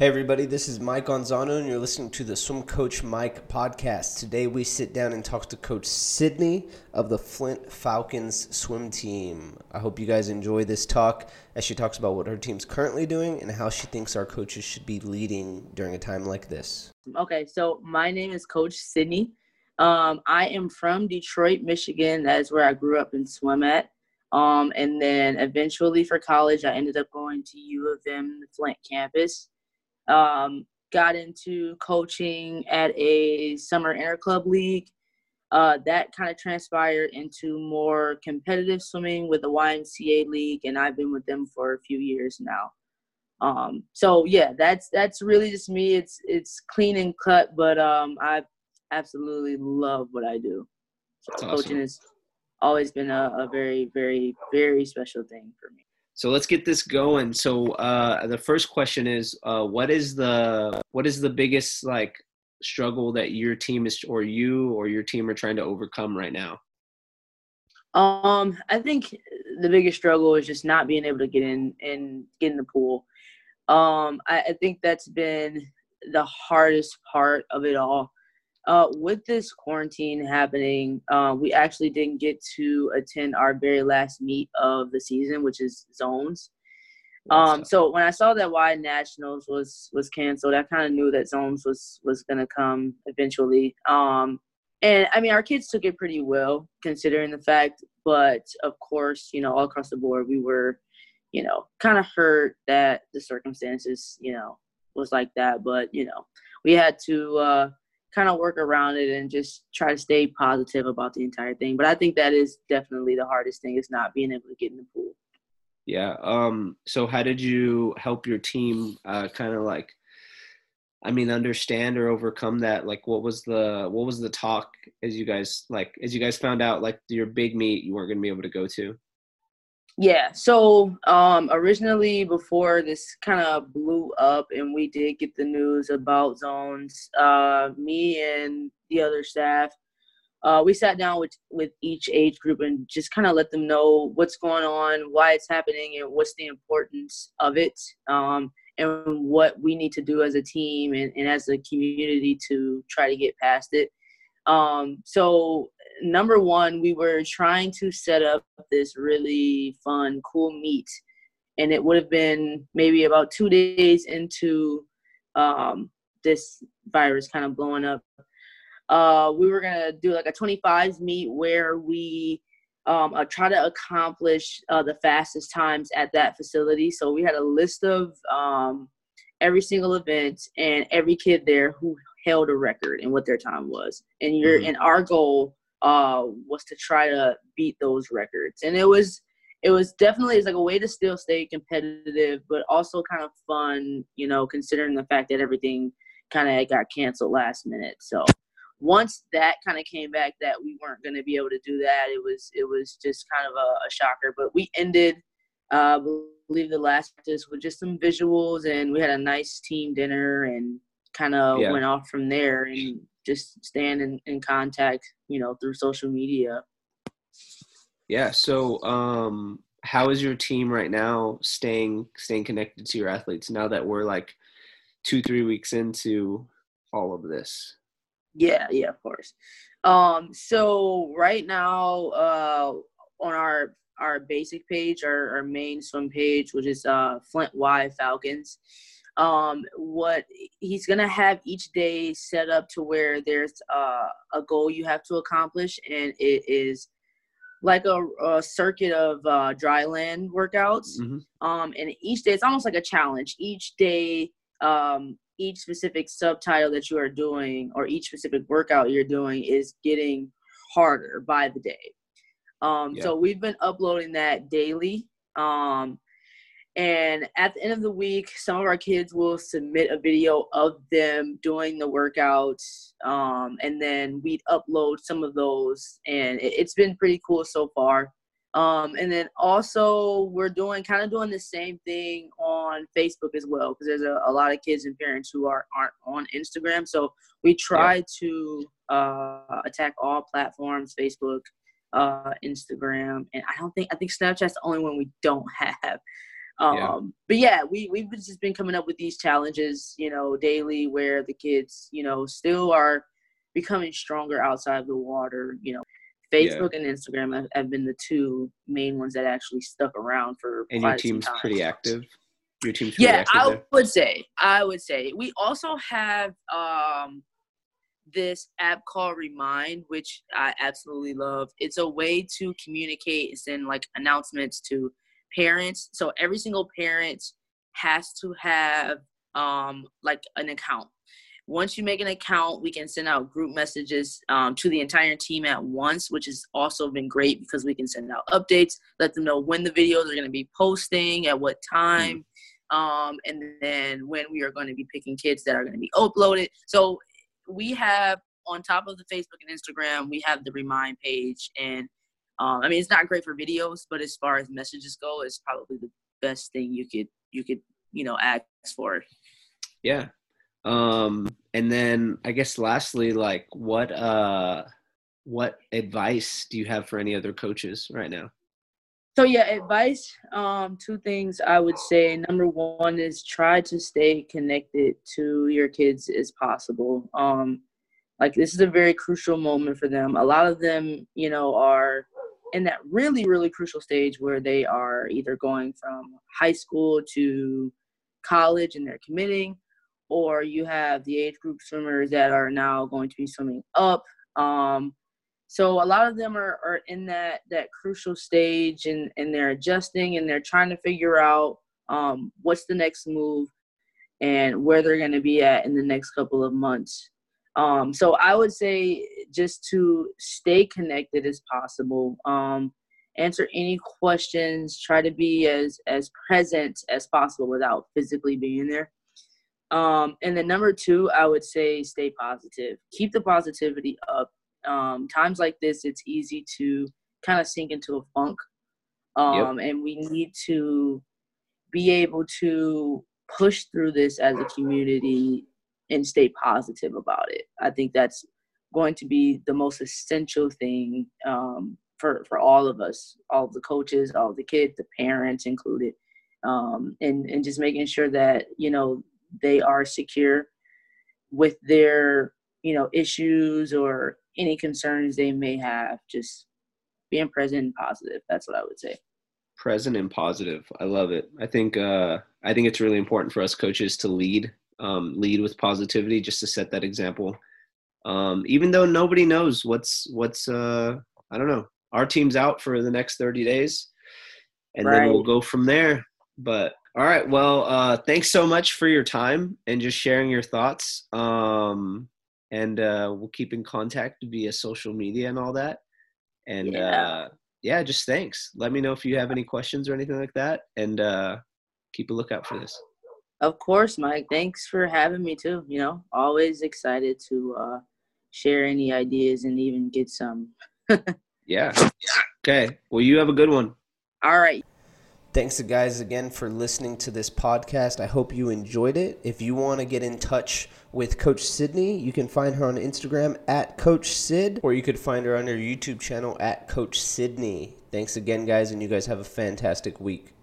Hey, everybody, this is Mike Gonzano, and you're listening to the Swim Coach Mike podcast. Today, we sit down and talk to Coach Cydney of the Flint Falcons swim team. I hope you guys enjoy this talk as she talks about what her team's currently doing and how she thinks our coaches should be leading during a time like this. Okay, so my name is Coach Cydney. Um, I am from Detroit, Michigan. That is where I grew up and swim at. Um, and then eventually for college, I ended up going to U of M, Flint campus. Um, got into coaching at a summer interclub league. Uh, that kind of transpired into more competitive swimming with the YMCA league, and I've been with them for a few years now. Um, so yeah, that's that's really just me. It's it's clean and cut, but um, I absolutely love what I do. So awesome. coaching has always been a, a very very very special thing for me. So let's get this going. So uh, the first question is, uh, what is the what is the biggest like struggle that your team is or you or your team are trying to overcome right now? Um, I think the biggest struggle is just not being able to get in and get in the pool. Um, I, I think that's been the hardest part of it all. Uh, with this quarantine happening, uh, we actually didn't get to attend our very last meet of the season, which is zones. Um, so when I saw that Y Nationals was was canceled, I kind of knew that zones was was gonna come eventually. Um, and I mean, our kids took it pretty well considering the fact, but of course, you know, all across the board, we were, you know, kind of hurt that the circumstances, you know, was like that. But you know, we had to. Uh, kind of work around it and just try to stay positive about the entire thing. But I think that is definitely the hardest thing is not being able to get in the pool. Yeah. Um, so how did you help your team uh, kind of like I mean understand or overcome that? Like what was the what was the talk as you guys like as you guys found out like your big meet you weren't gonna be able to go to? Yeah. So um, originally, before this kind of blew up, and we did get the news about zones, uh, me and the other staff, uh, we sat down with with each age group and just kind of let them know what's going on, why it's happening, and what's the importance of it, um, and what we need to do as a team and, and as a community to try to get past it. Um, so number one, we were trying to set up this really fun, cool meet, and it would have been maybe about two days into um, this virus kind of blowing up. Uh, we were gonna do like a 25s meet where we um, uh, try to accomplish uh, the fastest times at that facility. So we had a list of um, every single event and every kid there who held a record and what their time was. And your mm-hmm. and our goal uh, was to try to beat those records. And it was it was definitely it's like a way to still stay competitive, but also kind of fun, you know, considering the fact that everything kind of got canceled last minute. So once that kind of came back that we weren't going to be able to do that, it was it was just kind of a, a shocker. But we ended, uh, I believe the last practice with just some visuals, and we had a nice team dinner and kind of yeah. went off from there and just staying in, in contact, you know, through social media. Yeah. So, um, how is your team right now staying staying connected to your athletes now that we're like two three weeks into all of this? Yeah, yeah, of course. Um, so right now, uh, on our our basic page, our, our main swim page, which is uh, Flint Y Falcons um, what he's gonna have each day set up to where there's uh, a goal you have to accomplish, and it is like a, a circuit of uh, dry land workouts. Mm-hmm. Um, and each day it's almost like a challenge. Each day, um, each specific subtitle that you are doing or each specific workout you're doing is getting harder by the day. Um, yeah. So we've been uploading that daily. Um, and at the end of the week, some of our kids will submit a video of them doing the workouts. Um, and then we'd upload some of those. And it, has been pretty cool so far. Um, and then also, we're doing kind of doing the same thing on Facebook as well, because there's a, a, lot of kids and parents who are, aren't on Instagram. So we try yeah. to uh, attack all platforms Facebook, uh, Instagram. And I don't think, I think Snapchat's the only one we don't have. Um, yeah. But yeah, we we've just been coming up with these challenges, you know, daily, where the kids, you know, still are becoming stronger outside the water. You know, Facebook yeah. and Instagram have, have, been the two main ones that actually stuck around for. And your team's pretty active. Your team's pretty active. yeah, I there. would say. I would say we also have um this app called Remind, which I absolutely love. It's a way to communicate and send like announcements to parents. So every single parent has to have um like an account. Once you make an account, we can send out group messages um, to the entire team at once, which has also been great because we can send out updates, let them know when the videos are going to be posting, at what time, mm. um, and then when we are going to be picking kids that are going to be uploaded. So we have on top of the Facebook and Instagram, we have the Remind page, and um, I mean it's not great for videos, but as far as messages go, it's probably the best thing you could you could you know ask for. Yeah, um, and then I guess lastly, like what uh what advice do you have for any other coaches right now? So yeah, advice. Um, two things I would say. Number one is try to stay connected to your kids as possible. Um, like this is a very crucial moment for them. A lot of them, you know, are in that really, really crucial stage where they are either going from high school to college and they're committing, or you have the age group swimmers that are now going to be swimming up. Um, so a lot of them are, are in that that crucial stage and, and they're adjusting and they're trying to figure out um, what's the next move and where they're going to be at in the next couple of months. Um, so I would say just to stay connected as possible. Um, answer any questions. Try to be as as present as possible without physically being there. Um, and then number two, I would say stay positive. Keep the positivity up. Um, times like this, it's easy to kind of sink into a funk. Um, yep. And we need to be able to push through this as a community and stay positive about it. I think that's going to be the most essential thing um, for, for all of us, all the coaches, all the kids, the parents included, um, and, and just making sure that, you know, they are secure with their you know issues or any concerns they may have just being present and positive that's what i would say. Present and positive i love it. I think uh i think it's really important for us coaches to lead um lead with positivity just to set that example um even though nobody knows what's what's uh i don't know our team's out for the next 30 days and right. then we'll go from there but all right. Well, uh, thanks so much for your time and just sharing your thoughts. Um, and uh, we'll keep in contact via social media and all that. And yeah. Uh, yeah, just thanks. Let me know if you have any questions or anything like that, and uh, keep a lookout for this. Of course, Mike. Thanks for having me too. You know, always excited to uh, share any ideas and even get some. yeah. Okay. Well, you have a good one. All right. Thanks, guys, again for listening to this podcast. I hope you enjoyed it. If you want to get in touch with Coach Cydney, you can find her on Instagram at Coach Sid, or you could find her on her YouTube channel at Coach Cydney. Thanks again, guys, and you guys have a fantastic week.